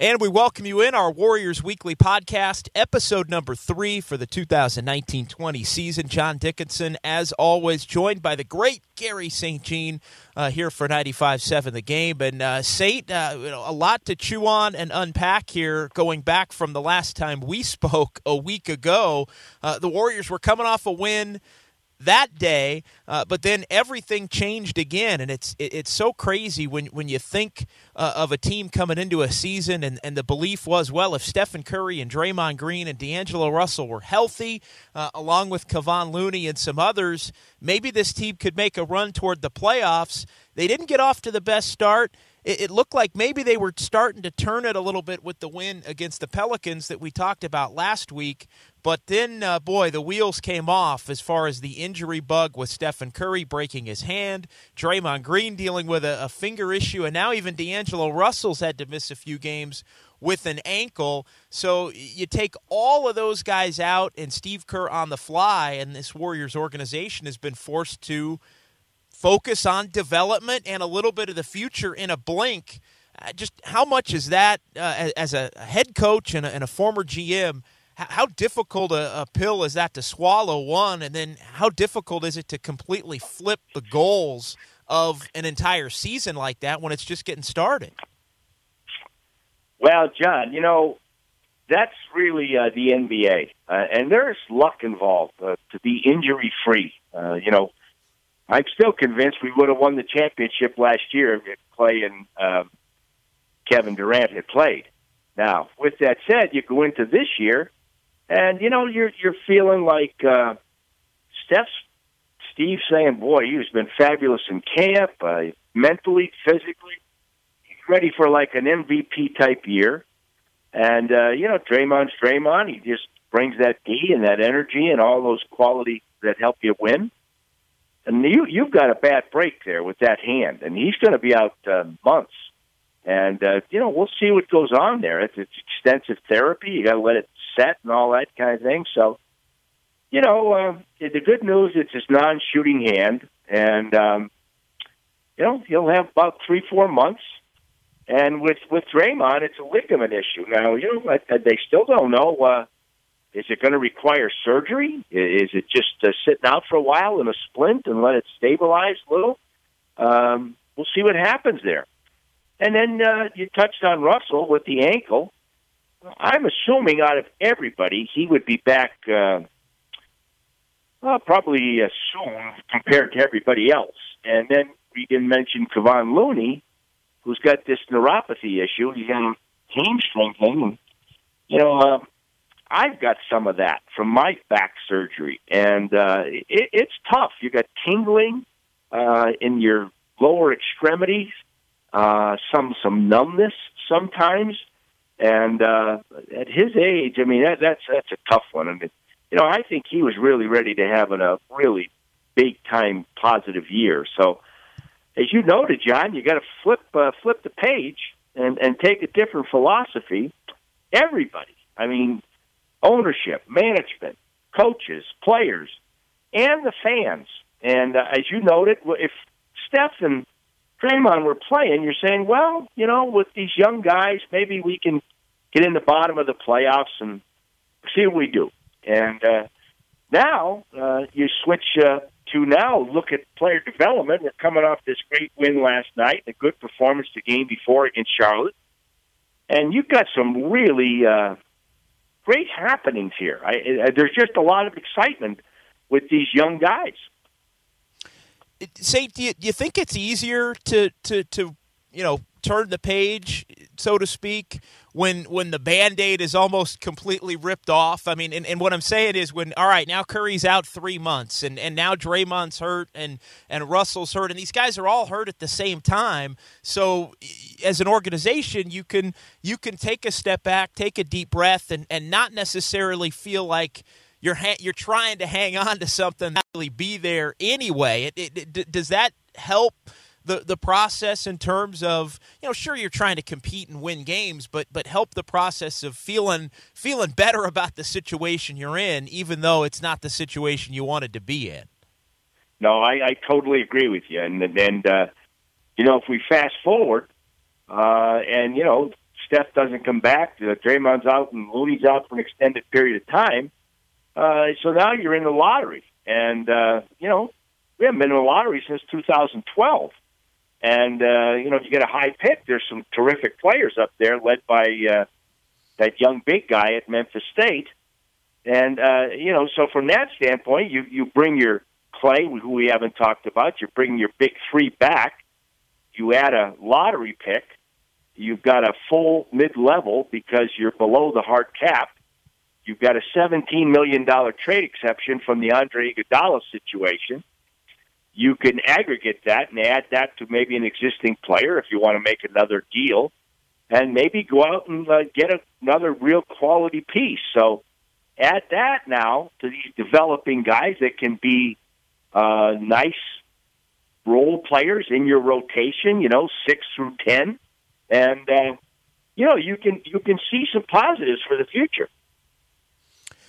And we welcome you in our Warriors Weekly podcast, episode number three for the 2019 20 season. John Dickinson, as always, joined by the great Garry St. Jean uh, here for 95.7 The Game. And uh, Saint, uh, you know, a lot to chew on and unpack here going back from the last time we spoke a week ago. Uh, the Warriors were coming off a win that day, uh, but then everything changed again, and it's it, it's so crazy when when you think uh, of a team coming into a season, and, and the belief was, well, if Stephen Curry and Draymond Green and D'Angelo Russell were healthy, uh, along with Kevon Looney and some others, maybe this team could make a run toward the playoffs. They didn't get off to the best start it, it, looked like maybe they were starting to turn it a little bit with the win against the Pelicans that we talked about last week. But then, uh, boy, the wheels came off as far as the injury bug with Stephen Curry breaking his hand, Draymond Green dealing with a, a finger issue, and now even D'Angelo Russell's had to miss a few games with an ankle. So you take all of those guys out, and Steve Kerr on the fly, and this Warriors organization has been forced to focus on development and a little bit of the future in a blink. Uh, just how much is that uh, as a head coach and a, and a former GM? How difficult a, a, pill is that to swallow? One, and then how difficult is it to completely flip the goals of an entire season like that when it's just getting started? Well, John, you know that's really uh, the NBA, uh, and there's luck involved uh, to be injury free. You know, I'm still convinced we would have won the championship last year if Clay and um, Kevin Durant had played. Now, with that said, you go into this year, and you know you're you're feeling like uh, Steph's Steve saying, "Boy, he's been fabulous in camp, uh, mentally, physically. He's ready for like an MVP type year." And uh, you know, Draymond's Draymond. He just brings that D and that energy and all those qualities that help you win and you you've got a bad break there with that hand, and he's going to be out uh, months. And uh, you know, we'll see what goes on there. It's, it's extensive therapy. You got to let it set and all that kind of thing. So, you know, uh, the good news it's his non-shooting hand, and um, you know he'll have about three four months. And with with Draymond, it's a ligament issue. Now, you know, i they still don't know. Uh, is it going to require surgery? Is it just uh, sitting out for a while in a splint and let it stabilize a little? Um, we'll see what happens there. And then uh, you touched on Russell with the ankle. I'm assuming out of everybody, he would be back uh, well, probably uh, soon compared to everybody else. And then we can mention Kevon Looney, who's got this neuropathy issue. He's got a hamstring thing. You know, uh, I've got some of that from my back surgery, and uh, it, it's tough. You got tingling uh, in your lower extremities, uh, some some numbness sometimes, and uh, at his age, I mean that, that's that's a tough one. I mean, you know, I think he was really ready to have a really big time positive year. So, as you noted, John, you got to flip uh, flip the page and and take a different philosophy. Everybody, I mean, ownership, management, coaches, players, and the fans. And uh, as you noted, if Steph and Draymond were playing, you're saying, well, you know, with these young guys, maybe we can get in the bottom of the playoffs and see what we do. And uh, now uh, you switch uh, to now look at player development. We're coming off this great win last night, a good performance the game before against Charlotte. And you've got some really uh, great happenings here. I, I, there's just a lot of excitement with these young guys. Say, do you, do you think it's easier to, to, to you know turn the page, so to speak, when when the band-aid is almost completely ripped off? I mean, and, and what I'm saying is when all right, now Curry's out three months and, and now Draymond's hurt and, and Russell's hurt and these guys are all hurt at the same time. So as an organization, you can you can take a step back, take a deep breath and, and not necessarily feel like you're ha- you're trying to hang on to something that really be there anyway. It, it, it, does that help the the process in terms of you know sure you're trying to compete and win games, but but help the process of feeling feeling better about the situation you're in, even though it's not the situation you wanted to be in. No, I, I totally agree with you, and and uh, you know if we fast forward, uh, and you know Steph doesn't come back, uh, Draymond's out, and Looney's out for an extended period of time. Uh, so now you're in the lottery, and uh, you know we haven't been in the lottery since 2012. And uh, you know, you get a high pick, there's some terrific players up there, led by uh, that young big guy at Memphis State. And uh, you know, so from that standpoint, you you bring your Clay, who we haven't talked about. You bring your big three back. You add a lottery pick. You've got a full mid level because you're below the hard cap. You've got a $17 million trade exception from the Andre Iguodala situation you can aggregate that and add that to maybe an existing player if you want to make another deal, and maybe go out and uh, get a, another real quality piece. So add that now to these developing guys that can be uh, nice role players in your rotation. You know, six through ten, and uh, you know you can you can see some positives for the future.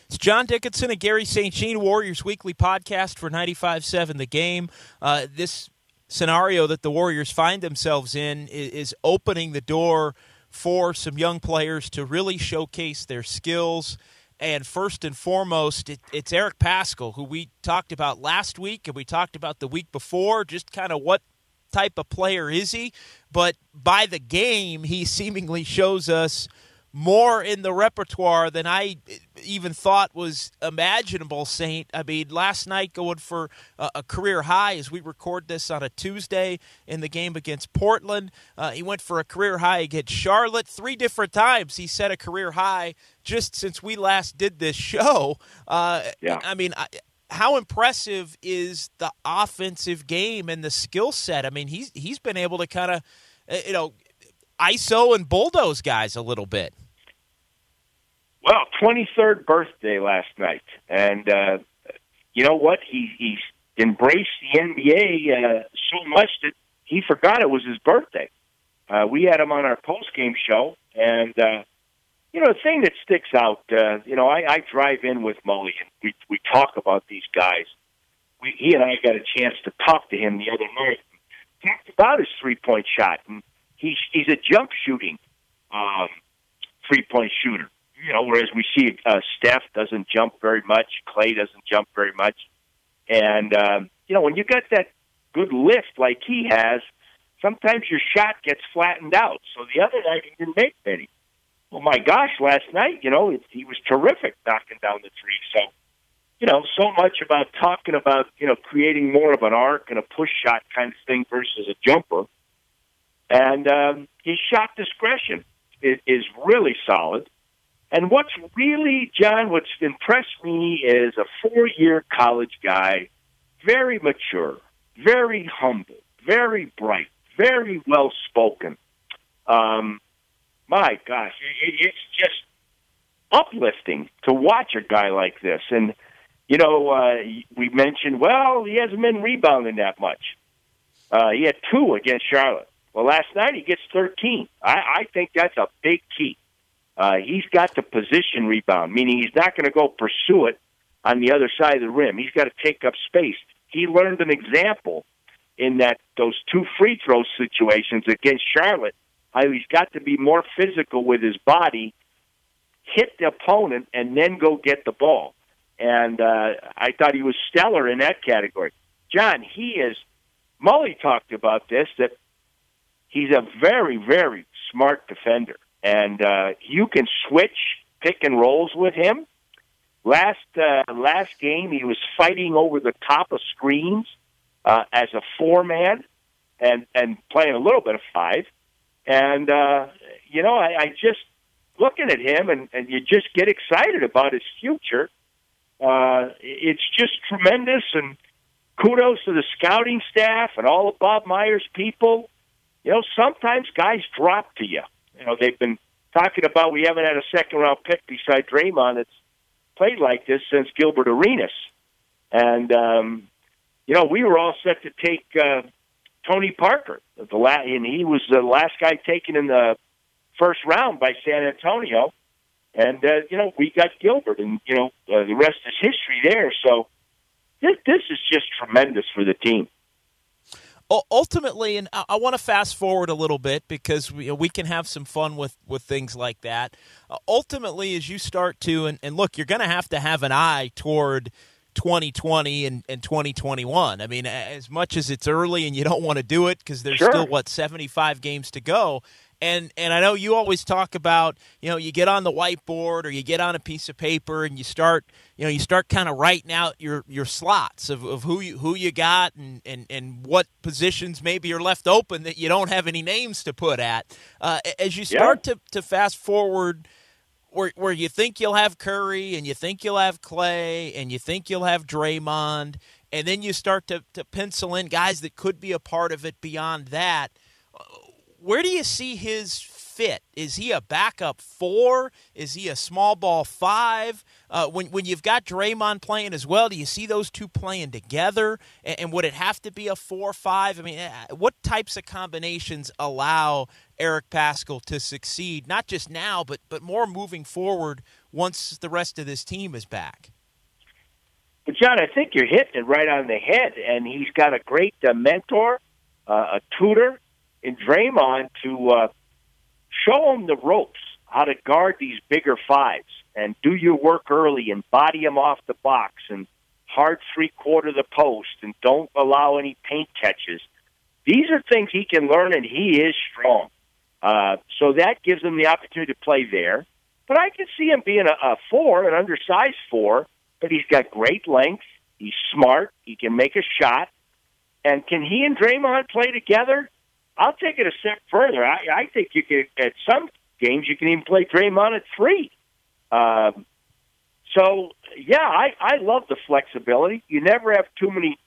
It's John Dickinson and Garry St. Jean, Warriors Weekly podcast for 95.7 The Game. Uh, this scenario that the Warriors find themselves in is, is opening the door for some young players to really showcase their skills. And first and foremost, it, it's Eric Paschall, who we talked about last week and we talked about the week before, just kind of what type of player is he. But by the game, he seemingly shows us – more in the repertoire than I even thought was imaginable, Saint. I mean, last night going for a, a career high as we record this on a Tuesday in the game against Portland. Uh, he went for a career high against Charlotte three different times. He set a career high just since we last did this show. Uh, yeah. I mean, I, how impressive is the offensive game and the skill set? I mean, he's he's been able to kind of, uh, you know, ISO and bulldoze guys a little bit. Well, 23rd birthday last night, and uh, you know what? He he's embraced the NBA uh, so much that he forgot it was his birthday. Uh, we had him on our post game show, and uh, you know the thing that sticks out. Uh, you know, I, I drive in with Mully, and we we talk about these guys. We, he and I got a chance to talk to him the other night. Talked about his three point shot, and he's he's a jump shooting um, three point shooter. You know, whereas we see uh, Steph doesn't jump very much, Clay doesn't jump very much, and um, you know when you got that good lift like he has, sometimes your shot gets flattened out. So the other night he didn't make many. Well, my gosh, last night, you know, it, he was terrific knocking down the three. So, you know, so much about talking about, you know, creating more of an arc and a push shot kind of thing versus a jumper. And um, his shot discretion is, is really solid. And what's really, John, what's impressed me is a four year college guy, very mature, very humble, very bright, very well spoken. Um, my gosh, it's just uplifting to watch a guy like this. And, you know, uh, we mentioned, well, he hasn't been rebounding that much. Uh, he had two against Charlotte. Well, last night he gets 13. I, I think that's a big key. Uh, he's got the position rebound, meaning he's not going to go pursue it on the other side of the rim. He's got to take up space. He learned an example in that those two free throw situations against Charlotte. How he's got to be more physical with his body, hit the opponent, and then go get the ball. And uh, I thought he was stellar in that category. John, he is. Mully talked about this that he's a very, very smart defender, and uh, you can switch pick and rolls with him. Last uh, last game, he was fighting over the top of screens uh, as a four man, and and playing a little bit of five. And uh, you know, I, I just looking at him, and, and you just get excited about his future. Uh, it's just tremendous, and kudos to the scouting staff and all of Bob Myers' people. You know, sometimes guys drop to you. You know, they've been talking about we haven't had a second round pick beside Draymond that's played like this since Gilbert Arenas. And um, you know, we were all set to take uh, Tony Parker, the la- and he was the last guy taken in the first round by San Antonio. And uh, you know, we got Gilbert, and you know, uh, the rest is history there. So this, this is just tremendous for the team ultimately, and I, want to fast forward a little bit because we, we can have some fun with, with things like that. Uh, ultimately, as you start to, and, and look, you're going to have to have an eye toward 2020 and, and 2021. I mean, as much as it's early and you don't want to do it because there's sure. still, what, 75 games to go and and I know you always talk about you know you get on the whiteboard or you get on a piece of paper and you start you know you start kind of writing out your your slots of, of who you who you got and, and and what positions maybe are left open that you don't have any names to put at uh, as you start yeah. to to fast forward where where you think you'll have Curry and you think you'll have Clay and you think you'll have Draymond and then you start to to pencil in guys that could be a part of it beyond that where do you see his fit? Is he a backup four? Is he a small ball five? Uh, when when you've got Draymond playing as well, do you see those two playing together? And, and would it have to be a four five? I mean, what types of combinations allow Eric Paschall to succeed? Not just now, but but more moving forward once the rest of this team is back. But John, I think you're hitting it right on the head, and he's got a great uh, mentor, uh, a tutor, in Draymond to uh, show him the ropes, how to guard these bigger fives, and do your work early and body them off the box and hard three quarter the post and don't allow any paint catches. These are things he can learn, and he is strong. Uh, so that gives him the opportunity to play there. But I can see him being a, a four, an undersized four, but he's got great length. He's smart. He can make a shot. And can he and Draymond play together? I'll take it a step further. I, I think you can at some games you can even play Draymond at three. Um, so yeah, I I love the flexibility. You never have too many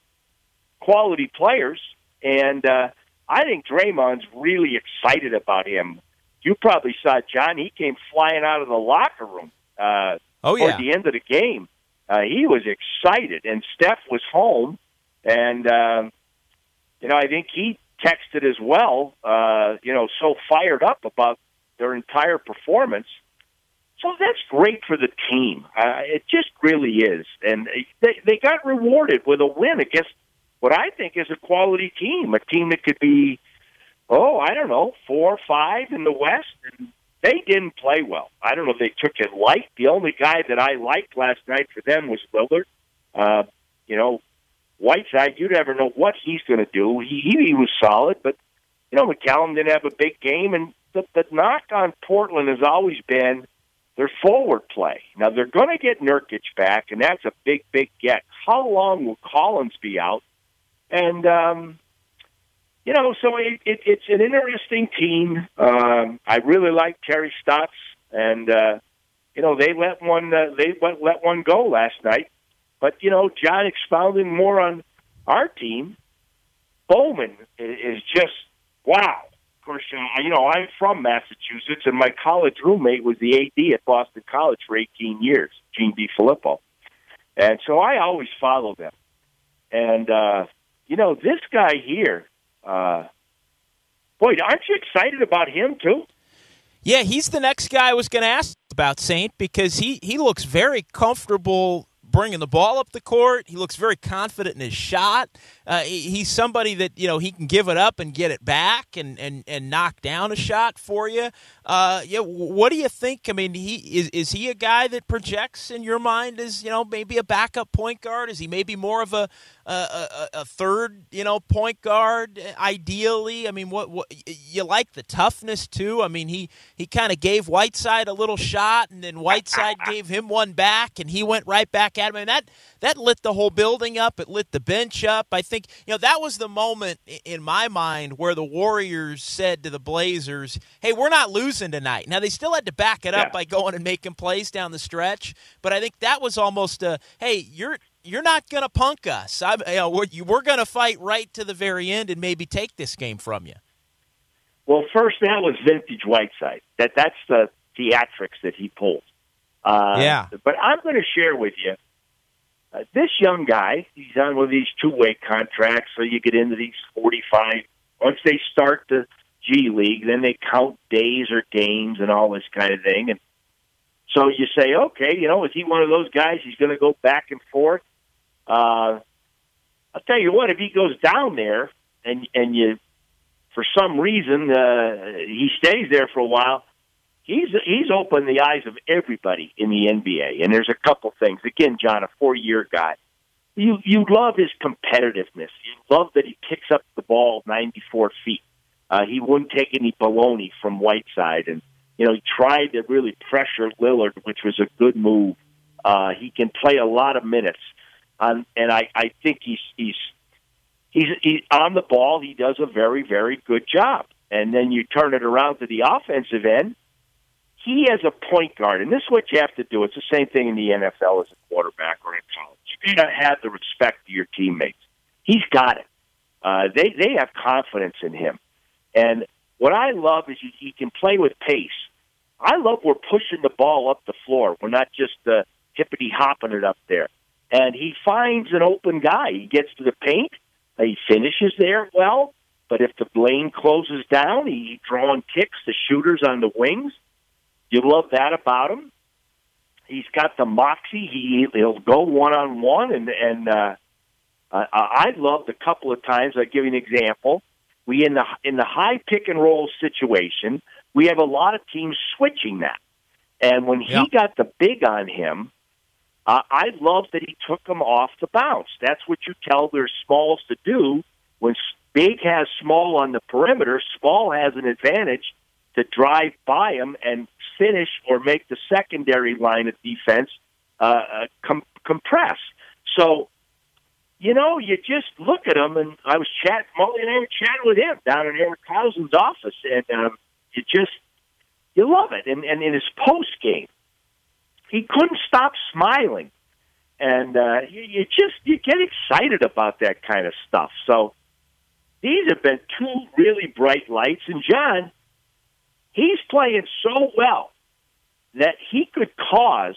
quality players, and uh, I think Draymond's really excited about him. You probably saw John. He came flying out of the locker room. Uh, oh yeah. Toward the end of the game, uh, he was excited, and Steph was home, and uh, you know I think he texted as well, uh, you know, so fired up about their entire performance. So that's great for the team. Uh, it just really is. And they, they got rewarded with a win against what I think is a quality team, a team that could be, oh, I don't know, four or five in the West. And they didn't play well. I don't know if they took it light. The only guy that I liked last night for them was Lillard. Uh, you know, Whiteside, you never know what he's going to do. He, he was solid, but you know McCollum didn't have a big game, and the, the knock on Portland has always been their forward play. Now they're going to get Nurkic back, and that's a big, big get. How long will Collins be out? And um, you know, so it, it, it's an interesting team. Um, I really like Terry Stotts, and uh, you know they let one uh, they let, let one go last night. But you know, John expounding more on our team, Bowman is just wow. Of course, uh, you know I'm from Massachusetts, and my college roommate was the AD at Boston College for 18 years, Gene DeFilippo, and so I always follow them. And uh, you know, this guy here, uh, boy, aren't you excited about him too? Yeah, he's the next guy I was going to ask about Saint because he he looks very comfortable bringing the ball up the court. He looks very confident in his shot. Uh, he's somebody that you know he can give it up and get it back and and, and knock down a shot for you. Uh, yeah, what do you think? I mean, he is is he a guy that projects in your mind as you know maybe a backup point guard? Is he maybe more of a a, a, a, third, you know, point guard ideally? I mean, what, what you like the toughness too? I mean, he he kind of gave Whiteside a little shot, and then Whiteside gave him one back, and he went right back at him. And that that lit the whole building up. It lit the bench up. I think you know that was the moment in my mind where the Warriors said to the Blazers, "Hey, we're not losing tonight." Now they still had to back it up yeah. by going and making plays down the stretch, but I think that was almost a, "Hey, you're." You're not going to punk us. I'm, you know, we're, we're going to fight right to the very end and maybe take this game from you. Well, first that was vintage Whiteside. That that's the theatrics that he pulled. Uh, yeah. But I'm going to share with you uh, this young guy. He's on one of these two way contracts, so you get into these 45. Once they start the G League, then they count days or games and all this kind of thing. And so you say, okay, you know, is he one of those guys? He's going to go back and forth. Uh, I'll tell you what, if he goes down there and and you, for some reason, uh, he stays there for a while, he's he's opened the eyes of everybody in the NBA. And there's a couple things. Again, John, a four year guy. You you love his competitiveness. You love that he picks up the ball 94 feet. Uh, he wouldn't take any baloney from Whiteside, and you know he tried to really pressure Lillard, which was a good move. Uh, he can play a lot of minutes. Um, and I, I think he's he's he's he, on the ball. He does a very very good job. And then you turn it around to the offensive end. He has a point guard, and this is what you have to do. It's the same thing in the NFL as a quarterback or in college. You got to have the respect of your teammates. He's got it. Uh, they they have confidence in him, and what I love is he, he can play with pace. I love we're pushing the ball up the floor. We're not just uh, hippity hopping it up there and he finds an open guy. He gets to the paint, he finishes there well. But if the lane closes down, he's drawing kicks the shooters on the wings. You love that about him. He's got the moxie. He he'll go one on one, and and uh, I, I loved a couple of times. I give you an example. We in the in the high pick and roll situation, we have a lot of teams switching that. And when he got the big on him, uh, I love that he took them off the bounce. That's what you tell their smalls to do. When big has small on the perimeter, small has an advantage to drive by him and finish or make the secondary line of defense uh, uh, com- compress. So, you know, you just look at him, and I was chatting, Mully and I were chatting with him down in Eric Cousin's office, and um, you just you love it. And, and in his post game, he couldn't stop smiling, and uh, you, you just you get excited about that kind of stuff. So these have been two really bright lights, and John, he's playing so well that he could cause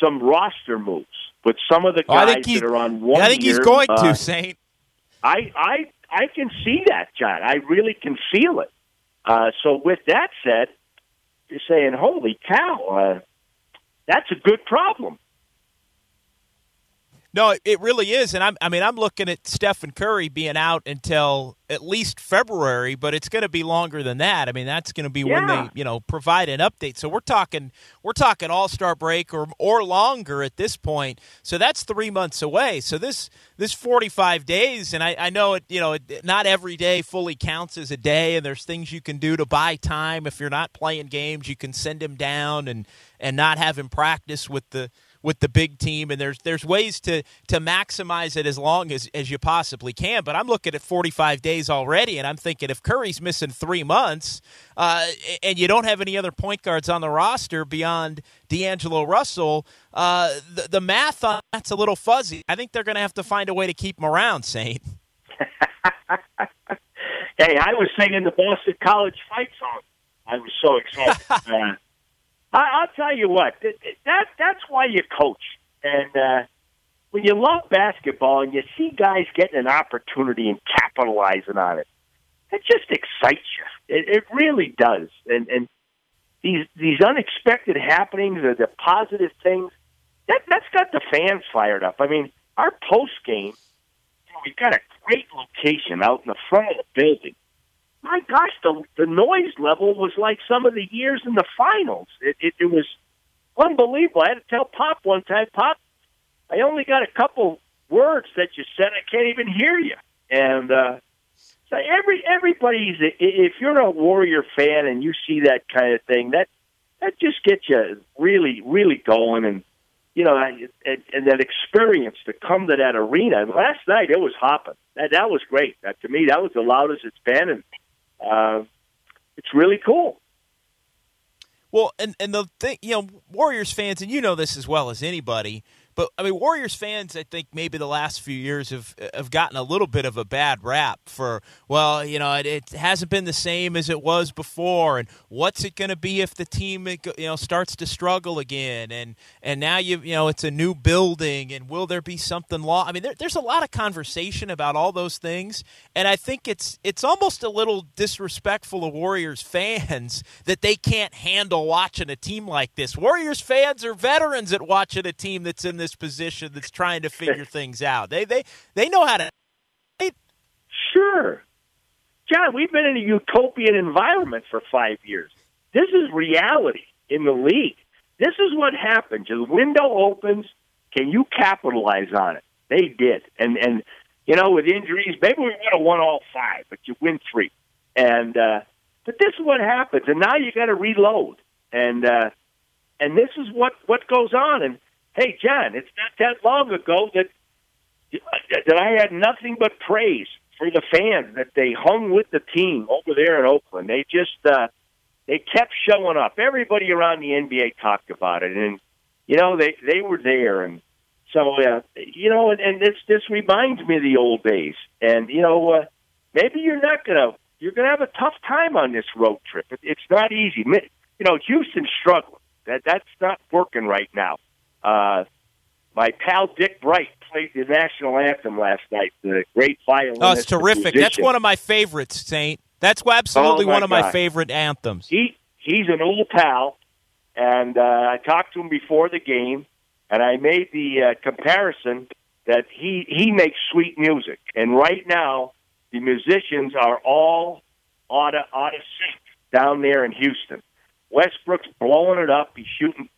some roster moves with some of the guys oh, that are on one. I think year, he's going uh, to Saint. I I I can see that, John. I really can feel it. Uh, so with that said, you're saying, "Holy cow!" Uh, that's a good problem. No, it really is, and I'm, I mean, I'm looking at Stephen Curry being out until at least February, but it's going to be longer than that. I mean, that's going to be yeah. when they, you know, provide an update. So we're talking, we're talking All Star break or or longer at this point. So that's three months away. So this this 45 days, and I, I know it, you know, it, not every day fully counts as a day, and there's things you can do to buy time. If you're not playing games, you can send him down and and not have him practice with the with the big team, and there's there's ways to to maximize it as long as as you possibly can. But I'm looking at 45 days already, and I'm thinking if Curry's missing three months, uh, and you don't have any other point guards on the roster beyond D'Angelo Russell, uh, the, the math on that's a little fuzzy. I think they're going to have to find a way to keep him around, Saint. hey, I was singing the Boston College fight song. I was so excited. uh, I, I'll tell you what, that that's why you coach. And uh, when you love basketball and you see guys getting an opportunity and capitalizing on it, it just excites you. It, it really does. And and these these unexpected happenings or the positive things that that's got the fans fired up. I mean, our post game, we've got a great location out in the front of the building my gosh, the the noise level was like some of the years in the finals. It it, it was unbelievable. I had to tell Pop one time, Pop, I only got a couple words that you said. I can't even hear you. And uh, so every everybody's if you're a Warrior fan and you see that kind of thing, that that just gets you really really going and you know and, and that experience to come to that arena. Last night it was hopping. That that was great. That, to me, that was the loudest it's been, and uh, it's really cool. Well, and and the thing, you know, Warriors fans, and you know this as well as anybody but I mean, Warriors fans, I think maybe the last few years have have gotten a little bit of a bad rap for well, you know, it, it hasn't been the same as it was before, and what's it going to be if the team you know starts to struggle again, and and now you you know it's a new building, and will there be something? I mean, there, there's a lot of conversation about all those things, and I think it's it's almost a little disrespectful of Warriors fans that they can't handle watching a team like this. Warriors fans are veterans at watching a team that's in this position that's trying to figure things out. They they they know how to. Sure, John. We've been in a utopian environment for five years. This is reality in the league. This is what happens. The window opens. Can you capitalize on it? They did, and and you know with injuries, maybe we would have won all five, but you win three. And uh, but this is what happens, and now you got to reload, and uh, and this is what what goes on, and Hey, John, it's not that long ago that that I had nothing but praise for the fans that they hung with the team over there in Oakland. They just uh, they kept showing up. Everybody around the NBA talked about it, and you know they they were there, and so uh, you know, and, and this this reminds me of the old days. And you know, uh, maybe you're not gonna you're gonna have a tough time on this road trip. It, it's not easy. You know, Houston's struggling. That that's not working right now. Uh, my pal Dick Bright played the national anthem last night. The great violinist. Oh, it's terrific. That's one of my favorites, Saint. That's absolutely oh, one of God. my favorite anthems. He he's an old pal, and uh, I talked to him before the game, and I made the uh, comparison that he he makes sweet music, and right now the musicians are all out of out of sync down there in Houston. Westbrook's blowing it up. He's shooting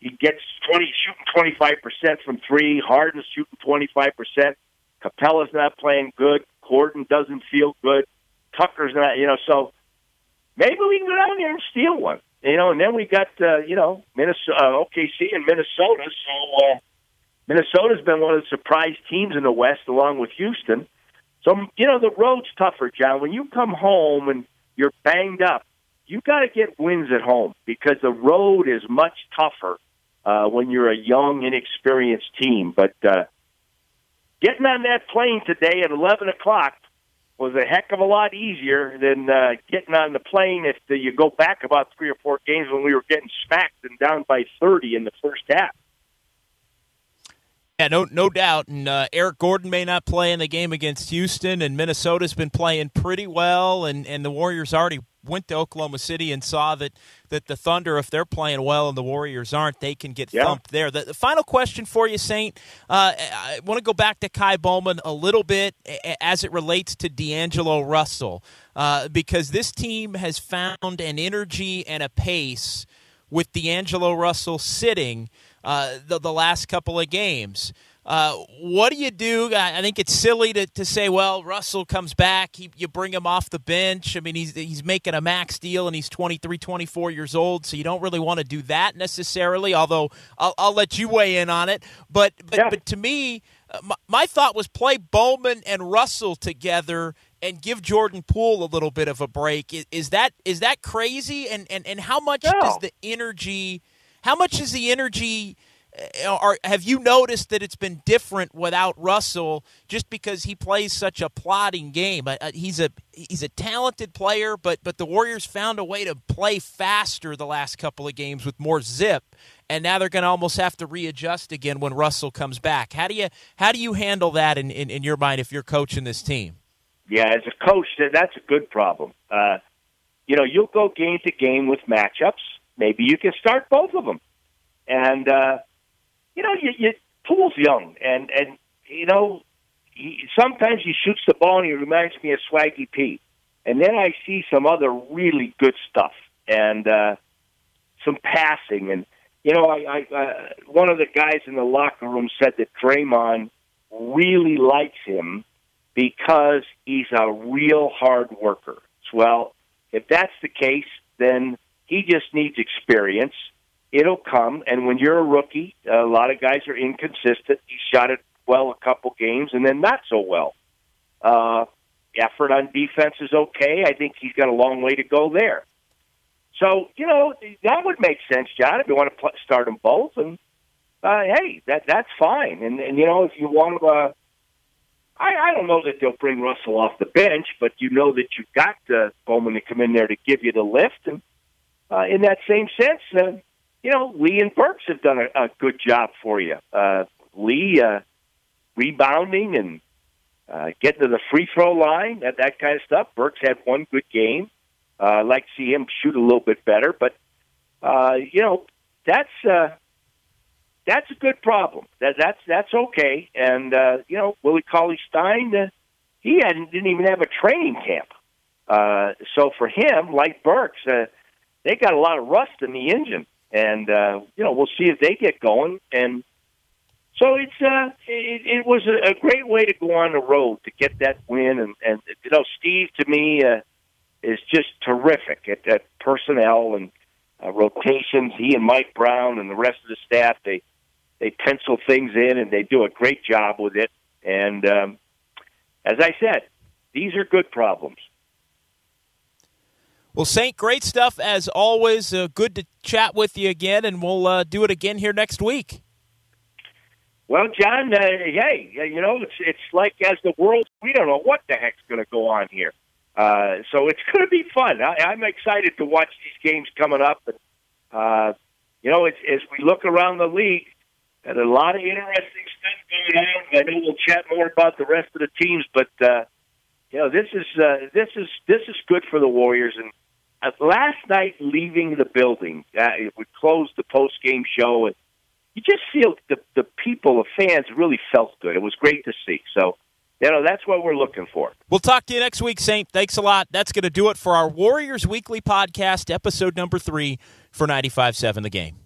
he gets twenty shooting twenty five percent from three. Harden's shooting twenty five percent. Capela's not playing good. Gordon doesn't feel good. Tucker's not, you know. So maybe we can go down there and steal one, you know. And then we got, uh, you know, Minnesota, uh, OKC and Minnesota. So uh, Minnesota's been one of the surprise teams in the West, along with Houston. So you know the road's tougher, John. When you come home and you're banged up, you got to get wins at home because the road is much tougher uh, when you're a young, inexperienced team. But uh, getting on that plane today at 11 o'clock was a heck of a lot easier than uh, getting on the plane if the, you go back about three or four games when we were getting smacked and down by 30 in the first half. Yeah, no, no doubt. And uh, Eric Gordon may not play in the game against Houston, and Minnesota's been playing pretty well, and, and the Warriors already went to Oklahoma City and saw that that the Thunder, if they're playing well and the Warriors aren't, they can get yeah. thumped there. The, the, final question for you, Saint, uh, I want to go back to Ky Bowman a little bit as it relates to D'Angelo Russell, uh, because this team has found an energy and a pace with D'Angelo Russell sitting uh, the, the last couple of games. Uh, what do you do? I think it's silly to, to say, well, Russell comes back, he, you bring him off the bench. I mean, he's, he's making a max deal and he's 23, 24 years old, so you don't really want to do that necessarily, although I'll, I'll let you weigh in on it. But, but, yeah. but to me, uh, my, my thought was play Bowman and Russell together and give Jordan Poole a little bit of a break. Is, is that is that crazy? And, and, and how much no. does the energy – how much is the energy? Uh, have you noticed that it's been different without Russell just because he plays such a plodding game? Uh, uh, he's a he's a talented player, but but the Warriors found a way to play faster the last couple of games with more zip, and now they're going to almost have to readjust again when Russell comes back. How do you how do you handle that in, in, in your mind if you're coaching this team? Yeah, as a coach, that's a good problem. Uh, you know, you'll go game to game with matchups maybe you can start both of them. And uh, you know, you, you Poole's young, and and you know, he, sometimes he shoots the ball and he reminds me of Swaggy P. And then I see some other really good stuff and uh, some passing. And you know, I, I uh, one of the guys in the locker room said that Draymond really likes him because he's a real hard worker. Well, if that's the case, then he just needs experience. It'll come, and when you're a rookie, a lot of guys are inconsistent. He shot it well a couple games, and then not so well. Uh, effort on defense is okay. I think he's got a long way to go there. So you know that would make sense, John. If you want to pl- start them both, and uh, hey, that that's fine. And and you know if you want to, uh, I I don't know that they'll bring Russell off the bench, but you know that you've got uh, Bowman to come in there to give you the lift. And uh, in that same sense, uh, you know Lee and Burks have done a, a good job for you. Uh, Lee uh, rebounding and uh, getting to the free throw line, that that kind of stuff. Burks had one good game. Uh, I'd like to see him shoot a little bit better, but uh, you know that's uh, that's a good problem. That that's that's okay. And uh, you know Willie Cauley Stein, uh, he hadn't didn't even have a training camp. Uh, so for him, like Burks, uh, they got a lot of rust in the engine, and uh, you know we'll see if they get going. And so it's uh, it, it was a, great way to go on the road to get that win. And, and you know Steve to me uh, is just terrific at, at personnel and uh, rotations. He and Mike Brown and the rest of the staff they they pencil things in and they do a great job with it. And um, as I said, these are good problems. Well, Saint, great stuff as always. Uh, good to chat with you again, and we'll uh, do it again here next week. Well, John, uh, hey, you know, it's it's like as the world, we don't know what the heck's going to go on here. Uh, so it's going to be fun. I, I'm excited to watch these games coming up. And, uh, you know, it's, as we look around the league, and a lot of interesting stuff going on. I know we'll chat more about the rest of the teams, but uh, you know, this is uh, this is this is good for the Warriors. And uh, last night, leaving the building, uh, we closed the post game show, and you just feel the the people, the fans, really felt good. It was great to see. So you know, that's what we're looking for. We'll talk to you next week, Saint. Thanks a lot. That's going to do it for our Warriors Weekly Podcast, episode number three for 95.7 The Game.